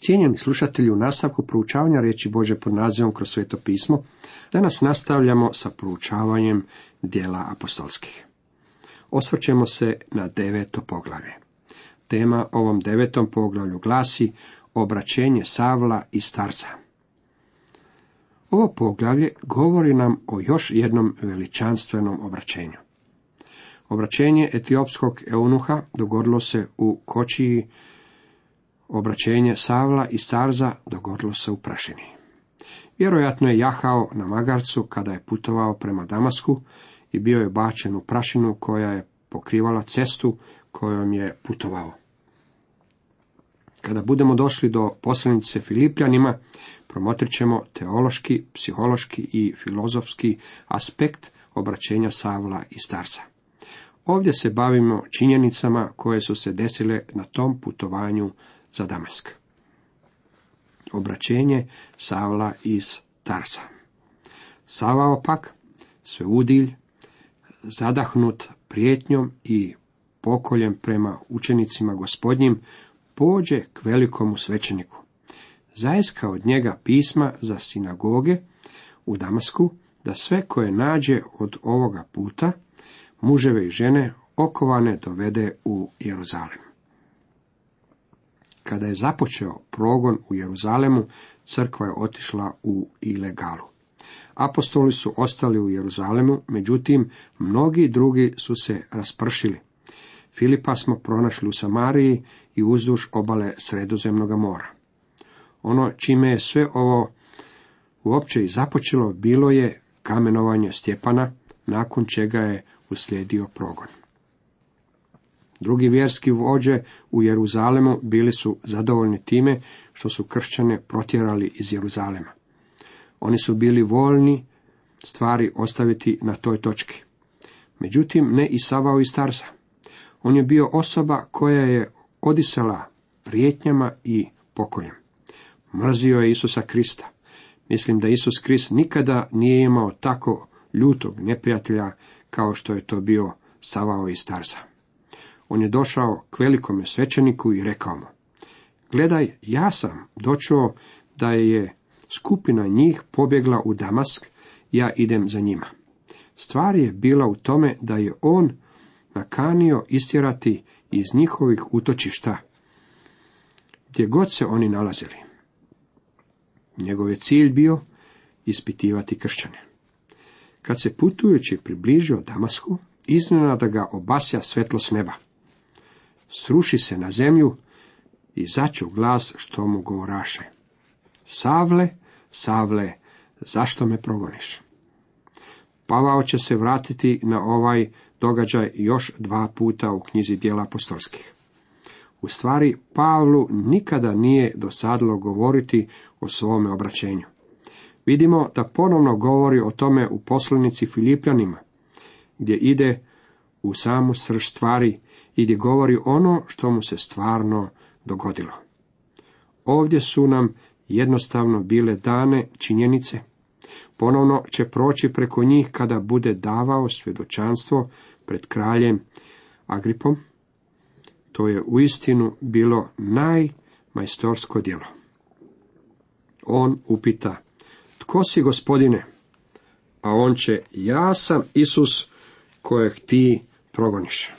Cijenjeni slušatelji, u nastavku proučavanja riječi Bože pod nazivom kroz sveto pismo, danas nastavljamo sa proučavanjem dijela apostolskih. Osvrćemo se na deveto poglavlje. Tema ovom devetom poglavlju glasi obraćenje Savla i Starza. Ovo poglavlje govori nam o još jednom veličanstvenom obraćenju. Obraćenje etiopskog eunuha dogodilo se u Kočiji, obraćenje Savla i Starza dogodilo se u Prašini. Vjerojatno je jahao na magarcu kada je putovao prema Damasku i bio je bačen u prašinu koja je pokrivala cestu kojom je putovao. Kada budemo došli do poslanice Filipljanima, promotrit ćemo teološki, psihološki i filozofski aspekt obraćenja Savla i Starza. Ovdje se bavimo činjenicama koje su se desile na tom putovanju za Damask. Obraćenje Savla iz Tarsa. Savao pak, sve udilj, zadahnut prijetnjom i pokoljem prema učenicima gospodnjim, pođe k velikomu svećeniku. Zajeska od njega pisma za sinagoge u Damasku, da sve koje nađe od ovoga puta, muževe i žene okovane dovede u Jeruzalem. Kada je započeo progon u Jeruzalemu, crkva je otišla u ilegalu. Apostoli su ostali u Jeruzalemu, međutim, mnogi drugi su se raspršili. Filipa smo pronašli u Samariji i uzduž obale Sredozemnog mora. Ono čime je sve ovo uopće i započelo bilo je kamenovanje Stjepana, nakon čega je uslijedio progon. Drugi vjerski vođe u Jeruzalemu bili su zadovoljni time što su kršćane protjerali iz Jeruzalema. Oni su bili voljni stvari ostaviti na toj točki. Međutim, ne i Savao i Starsa. On je bio osoba koja je odisala prijetnjama i pokoljem. Mrzio je Isusa Krista. Mislim da Isus Krist nikada nije imao tako ljutog neprijatelja kao što je to bio Savao i Starsa. On je došao k velikome svećeniku i rekao mu, gledaj, ja sam dočuo da je skupina njih pobjegla u Damask, ja idem za njima. Stvar je bila u tome da je on nakanio istjerati iz njihovih utočišta, gdje god se oni nalazili. Njegov je cilj bio ispitivati kršćane. Kad se putujući približio Damasku, iznenada ga obasja svetlo s neba. Sruši se na zemlju i začu glas što mu govoraše. Savle, Savle, zašto me progoniš? Pavao će se vratiti na ovaj događaj još dva puta u knjizi dijela apostolskih. U stvari, Pavlu nikada nije dosadilo govoriti o svome obraćenju. Vidimo da ponovno govori o tome u poslanici Filipljanima, gdje ide u samu srž stvari i gdje govori ono što mu se stvarno dogodilo. Ovdje su nam jednostavno bile dane činjenice. Ponovno će proći preko njih kada bude davao svjedočanstvo pred kraljem Agripom. To je uistinu bilo najmajstorsko djelo. On upita, tko si gospodine? A on će, ja sam Isus kojeg ti progoniš.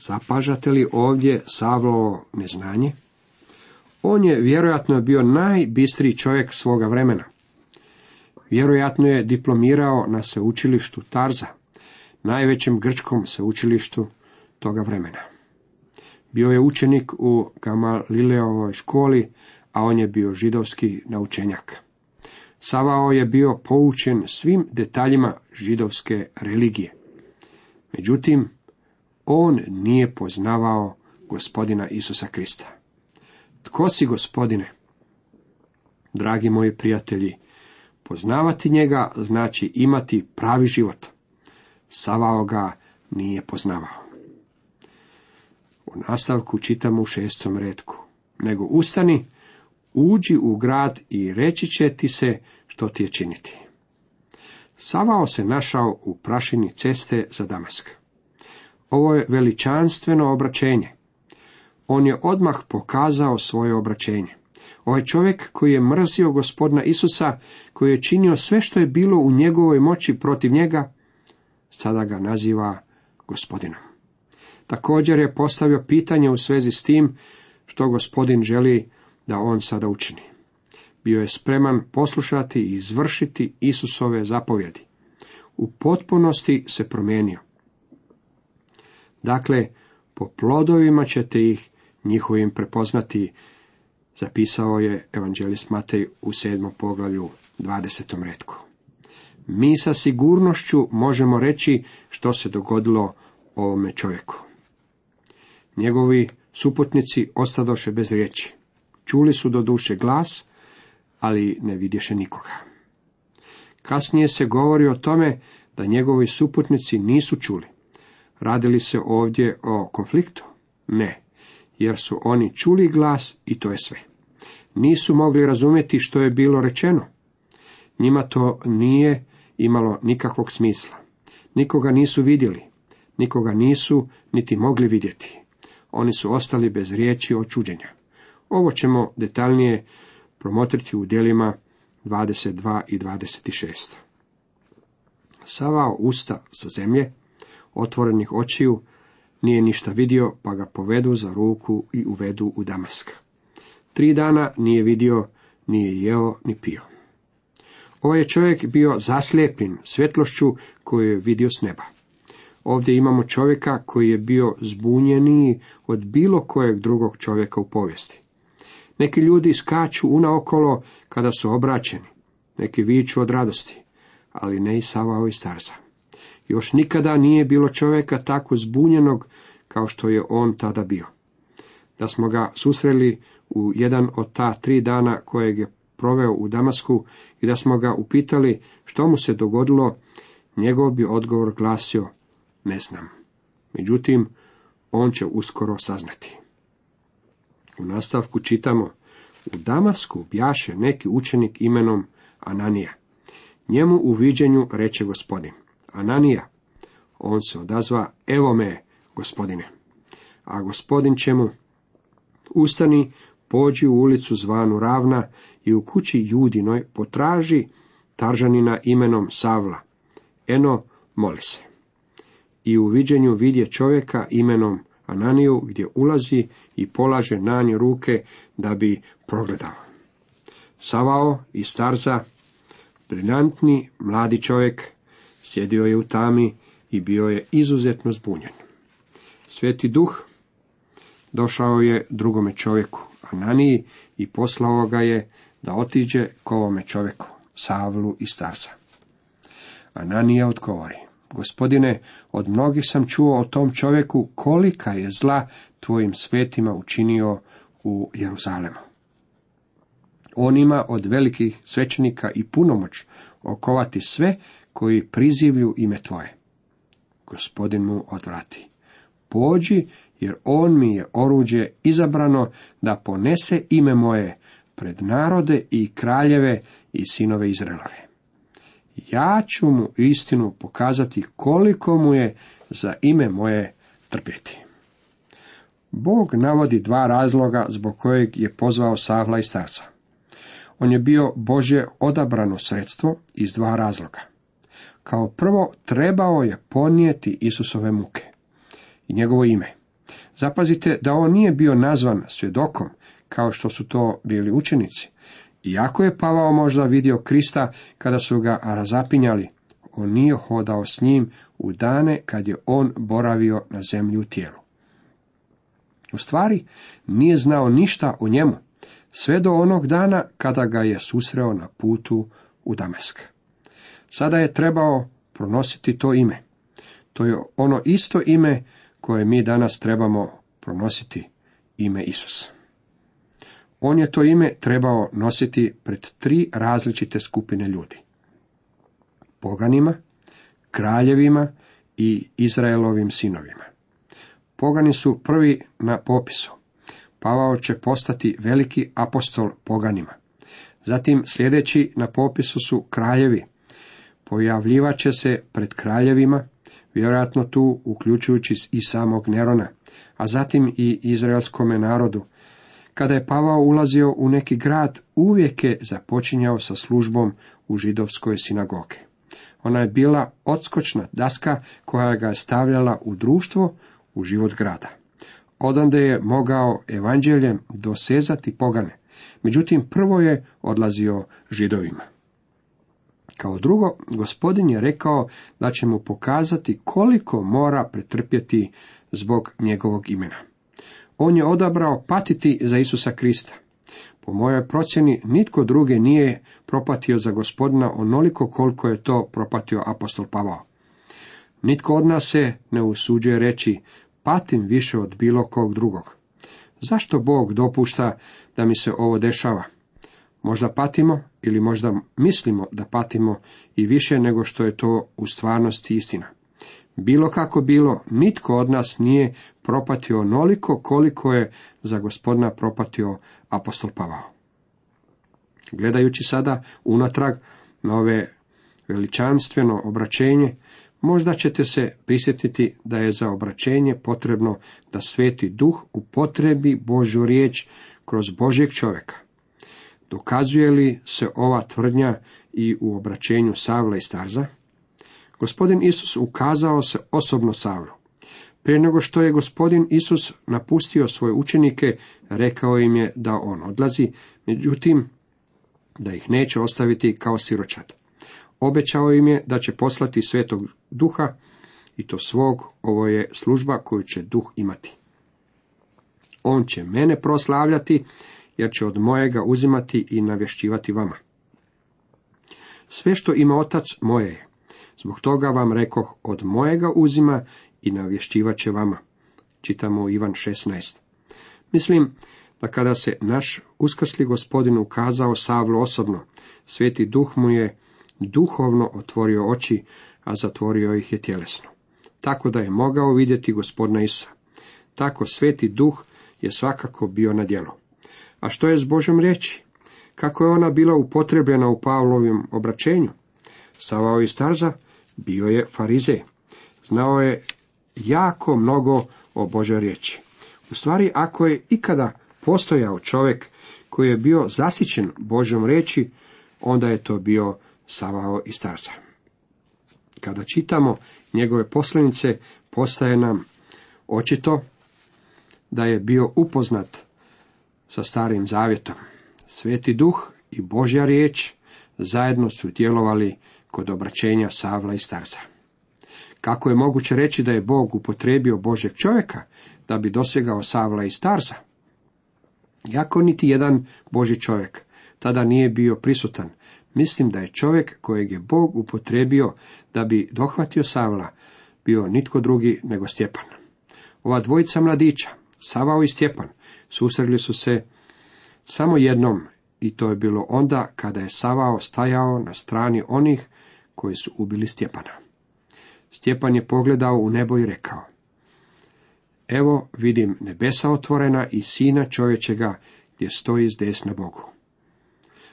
Zapažate li ovdje Savlovo neznanje? On je vjerojatno bio najbistriji čovjek svoga vremena. Vjerojatno je diplomirao na sveučilištu Tarza, najvećem grčkom sveučilištu toga vremena. Bio je učenik u Gamalileovoj školi, a on je bio židovski naučenjak. Savao je bio poučen svim detaljima židovske religije. Međutim, on nije poznavao gospodina Isusa Krista. Tko si gospodine? Dragi moji prijatelji, poznavati njega znači imati pravi život. Savao ga nije poznavao. U nastavku čitamo u šestom redku. Nego ustani, uđi u grad i reći će ti se što ti je činiti. Savao se našao u prašini ceste za Damask. Ovo je veličanstveno obraćenje. on je odmah pokazao svoje obraćenje. Ovaj čovjek koji je mrzio gospodina Isusa, koji je činio sve što je bilo u njegovoj moći protiv njega, sada ga naziva gospodinom. Također je postavio pitanje u svezi s tim što gospodin želi da on sada učini. Bio je spreman poslušati i izvršiti Isusove zapovjedi. U potpunosti se promijenio. Dakle, po plodovima ćete ih njihovim prepoznati, zapisao je evanđelist Matej u sedmom poglavlju 20. redku. Mi sa sigurnošću možemo reći što se dogodilo ovome čovjeku. Njegovi suputnici ostadoše bez riječi. Čuli su do duše glas, ali ne vidješe nikoga. Kasnije se govori o tome da njegovi suputnici nisu čuli. Radili se ovdje o konfliktu? Ne, jer su oni čuli glas i to je sve. Nisu mogli razumjeti što je bilo rečeno. Njima to nije imalo nikakvog smisla. Nikoga nisu vidjeli, nikoga nisu niti mogli vidjeti. Oni su ostali bez riječi čuđenja. Ovo ćemo detaljnije promotriti u dijelima 22 i 26. Savao usta sa zemlje, otvorenih očiju, nije ništa vidio, pa ga povedu za ruku i uvedu u Damask. Tri dana nije vidio, nije jeo ni pio. Ovaj je čovjek bio zaslijepljen svjetlošću koju je vidio s neba. Ovdje imamo čovjeka koji je bio zbunjeniji od bilo kojeg drugog čovjeka u povijesti. Neki ljudi skaču unaokolo kada su obraćeni, neki viču od radosti, ali ne i Savao i Starza. Još nikada nije bilo čovjeka tako zbunjenog kao što je on tada bio. Da smo ga susreli u jedan od ta tri dana kojeg je proveo u Damasku i da smo ga upitali što mu se dogodilo, njegov bi odgovor glasio, ne znam. Međutim, on će uskoro saznati. U nastavku čitamo, u Damasku bjaše neki učenik imenom Ananija. Njemu u viđenju reče gospodin, Ananija, on se odazva, evo me, gospodine. A gospodin će mu, ustani, pođi u ulicu zvanu Ravna i u kući Judinoj potraži Taržanina imenom Savla. Eno, moli se. I u viđenju vidje čovjeka imenom Ananiju gdje ulazi i polaže na nje ruke da bi progledao. Savao i Starza, briljantni mladi čovjek, sjedio je u tami i bio je izuzetno zbunjen. Sveti duh došao je drugome čovjeku, Ananiji, i poslao ga je da otiđe k ovome čovjeku, Savlu i Starza. Ananija odgovori, Gospodine, od mnogih sam čuo o tom čovjeku kolika je zla tvojim svetima učinio u Jeruzalemu. On ima od velikih svećenika i punomoć okovati sve koji prizivlju ime tvoje. Gospodin mu odvrati. Pođi, jer on mi je oruđe izabrano da ponese ime moje pred narode i kraljeve i sinove Izraelove ja ću mu istinu pokazati koliko mu je za ime moje trpjeti. Bog navodi dva razloga zbog kojeg je pozvao Savla i starca. On je bio Božje odabrano sredstvo iz dva razloga. Kao prvo trebao je ponijeti Isusove muke i njegovo ime. Zapazite da on nije bio nazvan svjedokom, kao što su to bili učenici, iako je Pavao možda vidio Krista kada su ga razapinjali, on nije hodao s njim u dane kad je on boravio na zemlji u tijelu. U stvari, nije znao ništa o njemu, sve do onog dana kada ga je susreo na putu u Damesk. Sada je trebao pronositi to ime. To je ono isto ime koje mi danas trebamo pronositi, ime Isusa. On je to ime trebao nositi pred tri različite skupine ljudi. Poganima, kraljevima i Izraelovim sinovima. Pogani su prvi na popisu. Pavao će postati veliki apostol poganima. Zatim sljedeći na popisu su kraljevi. Pojavljivat će se pred kraljevima, vjerojatno tu uključujući i samog Nerona, a zatim i izraelskome narodu. Kada je Pavao ulazio u neki grad, uvijek je započinjao sa službom u židovskoj sinagoge. Ona je bila odskočna daska koja ga je stavljala u društvo, u život grada. Odande je mogao evanđeljem dosezati pogane. Međutim, prvo je odlazio židovima. Kao drugo, gospodin je rekao da će mu pokazati koliko mora pretrpjeti zbog njegovog imena. On je odabrao patiti za Isusa Krista. Po mojoj procjeni nitko drugi nije propatio za gospodina onoliko koliko je to propatio apostol Pavao. Nitko od nas se ne usuđuje reći patim više od bilo kog drugog. Zašto Bog dopušta da mi se ovo dešava? Možda patimo ili možda mislimo da patimo i više nego što je to u stvarnosti istina. Bilo kako bilo, nitko od nas nije propatio onoliko koliko je za gospodina propatio apostol Pavao. Gledajući sada unatrag na ove veličanstveno obraćenje, možda ćete se prisjetiti da je za obraćenje potrebno da sveti duh upotrebi Božju riječ kroz Božjeg čovjeka. Dokazuje li se ova tvrdnja i u obraćenju Savla i Starza? Gospodin Isus ukazao se osobno Savlu. Prije nego što je gospodin Isus napustio svoje učenike, rekao im je da on odlazi, međutim, da ih neće ostaviti kao siročad. Obećao im je da će poslati svetog duha i to svog, ovo je služba koju će duh imati. On će mene proslavljati, jer će od mojega uzimati i navješćivati vama. Sve što ima otac moje je. Zbog toga vam rekoh, od mojega uzima i navješćivat će vama. Čitamo Ivan 16. Mislim da kada se naš uskrsli gospodin ukazao Savlu osobno, sveti duh mu je duhovno otvorio oči, a zatvorio ih je tjelesno. Tako da je mogao vidjeti gospodina Isa. Tako sveti duh je svakako bio na djelu. A što je s Božom riječi? Kako je ona bila upotrebljena u Pavlovim obraćenju? Savao iz Starza bio je farizej. Znao je jako mnogo o Božoj riječi. U stvari, ako je ikada postojao čovjek koji je bio zasićen Božom riječi, onda je to bio Savao iz Starza. Kada čitamo njegove poslanice, postaje nam očito da je bio upoznat sa starim zavjetom. Sveti duh i Božja riječ zajedno su djelovali kod obraćenja Savla i Starza. Kako je moguće reći da je Bog upotrebio Božeg čovjeka da bi dosegao Savla i Starza? Jako niti jedan Boži čovjek tada nije bio prisutan. Mislim da je čovjek kojeg je Bog upotrebio da bi dohvatio Savla bio nitko drugi nego Stjepan. Ova dvojica mladića, Savao i Stjepan, susreli su se samo jednom i to je bilo onda kada je Savao stajao na strani onih koji su ubili Stjepana. Stjepan je pogledao u nebo i rekao, Evo vidim nebesa otvorena i sina čovječega gdje stoji s desna Bogu.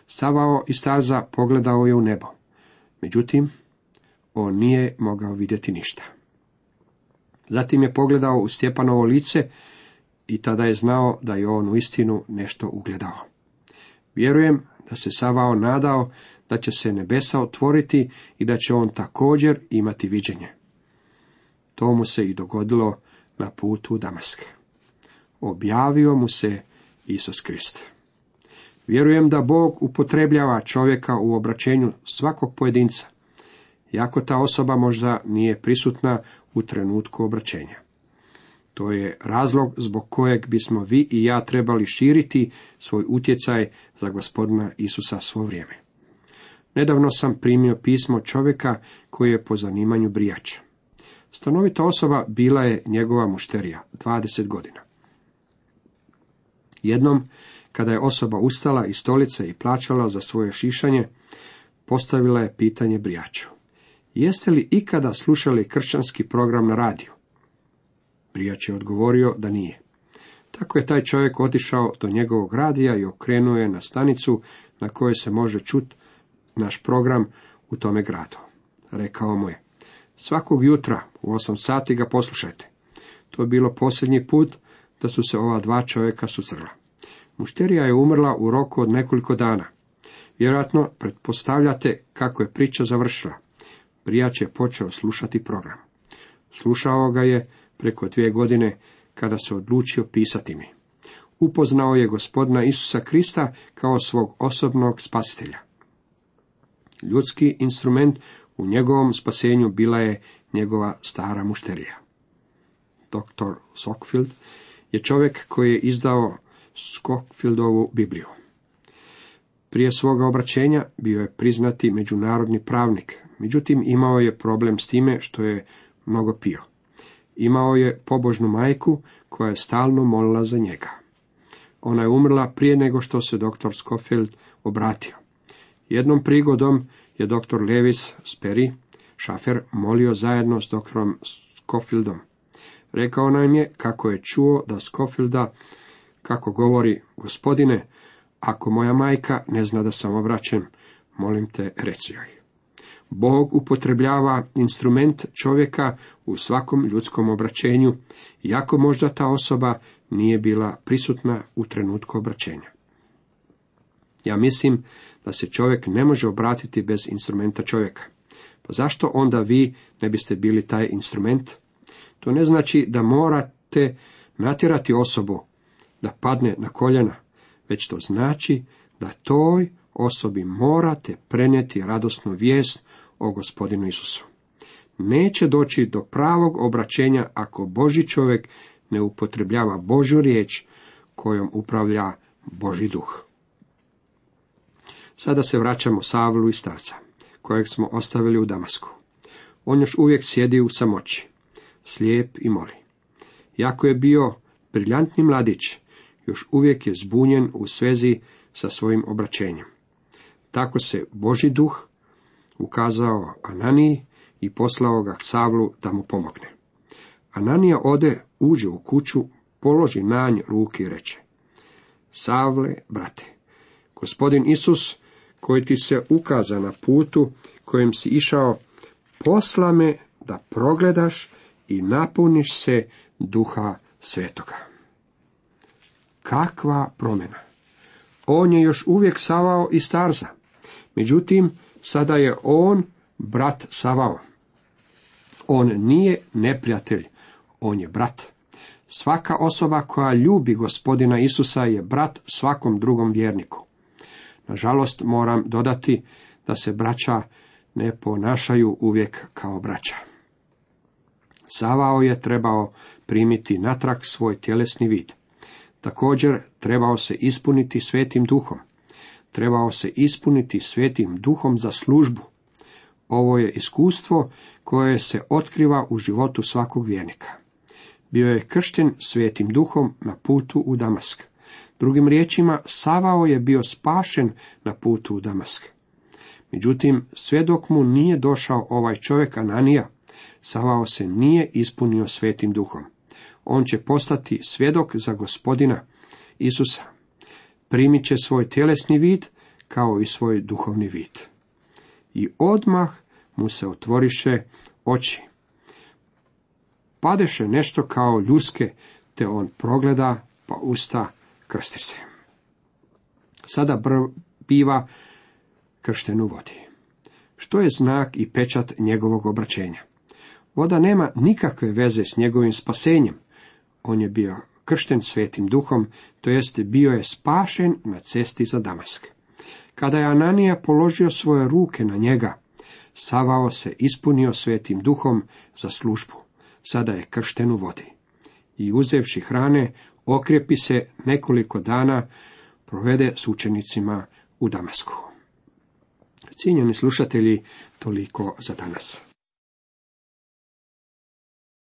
Savao i staza pogledao je u nebo. Međutim, on nije mogao vidjeti ništa. Zatim je pogledao u Stjepanovo lice i tada je znao da je on u istinu nešto ugledao. Vjerujem da se Savao nadao da će se nebesa otvoriti i da će on također imati viđenje. To mu se i dogodilo na putu u Damaske. Objavio mu se Isus Krist. Vjerujem da Bog upotrebljava čovjeka u obraćenju svakog pojedinca, jako ta osoba možda nije prisutna u trenutku obraćenja. To je razlog zbog kojeg bismo vi i ja trebali širiti svoj utjecaj za gospodina Isusa svo vrijeme. Nedavno sam primio pismo čovjeka koji je po zanimanju brijač. Stanovita osoba bila je njegova mušterija, 20 godina. Jednom, kada je osoba ustala iz stolice i plaćala za svoje šišanje, postavila je pitanje brijaču. Jeste li ikada slušali kršćanski program na radiju? Prijač je odgovorio da nije. Tako je taj čovjek otišao do njegovog radija i okrenuo je na stanicu na kojoj se može čuti naš program u tome gradu. Rekao mu je, Svakog jutra u osam sati ga poslušajte. To je bilo posljednji put da su se ova dva čovjeka susrela. Mušterija je umrla u roku od nekoliko dana. Vjerojatno pretpostavljate kako je priča završila. Prijač je počeo slušati program. Slušao ga je preko dvije godine kada se odlučio pisati mi. Upoznao je gospodina Isusa Krista kao svog osobnog spasitelja. Ljudski instrument u njegovom spasenju bila je njegova stara mušterija. Dr. Sockfield je čovjek koji je izdao Skockfieldovu Bibliju. Prije svoga obraćenja bio je priznati međunarodni pravnik, međutim imao je problem s time što je mnogo pio. Imao je pobožnu majku koja je stalno molila za njega. Ona je umrla prije nego što se dr. Scofield obratio. Jednom prigodom je dr. Lewis Sperry, šafer, molio zajedno s dr. Scofieldom. Rekao nam je kako je čuo da Scofielda, kako govori, gospodine, ako moja majka ne zna da sam obraćen, molim te, reci joj. Bog upotrebljava instrument čovjeka u svakom ljudskom obraćenju, iako možda ta osoba nije bila prisutna u trenutku obraćenja. Ja mislim da se čovjek ne može obratiti bez instrumenta čovjeka. Pa zašto onda vi ne biste bili taj instrument? To ne znači da morate natjerati osobu da padne na koljena, već to znači da toj osobi morate prenijeti radosnu vijest o gospodinu Isusu. Neće doći do pravog obraćenja ako Boži čovjek ne upotrebljava Božju riječ kojom upravlja Boži duh. Sada se vraćamo Savlu i starca, kojeg smo ostavili u Damasku. On još uvijek sjedi u samoći, slijep i moli. Jako je bio briljantni mladić, još uvijek je zbunjen u svezi sa svojim obraćenjem. Tako se Boži duh ukazao Ananiji i poslao ga Savlu da mu pomogne. Ananija ode, uđe u kuću, položi nanj ruke i reče. Savle, brate, gospodin Isus, koji ti se ukaza na putu kojem si išao, posla me da progledaš i napuniš se duha svetoga. Kakva promjena! On je još uvijek Savao i Starza. Međutim, sada je on brat Savao. On nije neprijatelj, on je brat. Svaka osoba koja ljubi gospodina Isusa je brat svakom drugom vjerniku. Nažalost, moram dodati da se braća ne ponašaju uvijek kao braća. Savao je trebao primiti natrag svoj tjelesni vid. Također trebao se ispuniti svetim duhom. Trebao se ispuniti svetim duhom za službu. Ovo je iskustvo koje se otkriva u životu svakog vjernika. Bio je kršten svetim duhom na putu u Damask. Drugim riječima, Savao je bio spašen na putu u Damask. Međutim, sve dok mu nije došao ovaj čovjek Ananija, Savao se nije ispunio svetim duhom. On će postati svjedok za gospodina Isusa. Primit će svoj tjelesni vid kao i svoj duhovni vid. I odmah mu se otvoriše oči. Padeše nešto kao ljuske, te on progleda, pa usta krsti se. Sada biva kršten u vodi. Što je znak i pečat njegovog obraćenja? Voda nema nikakve veze s njegovim spasenjem. On je bio kršten svetim duhom, to jest bio je spašen na cesti za Damask. Kada je Ananija položio svoje ruke na njega, Savao se ispunio svetim duhom za službu. Sada je kršten u vodi. I uzevši hrane, okrepi se nekoliko dana, provede s učenicima u Damasku. Cijenjeni slušatelji, toliko za danas.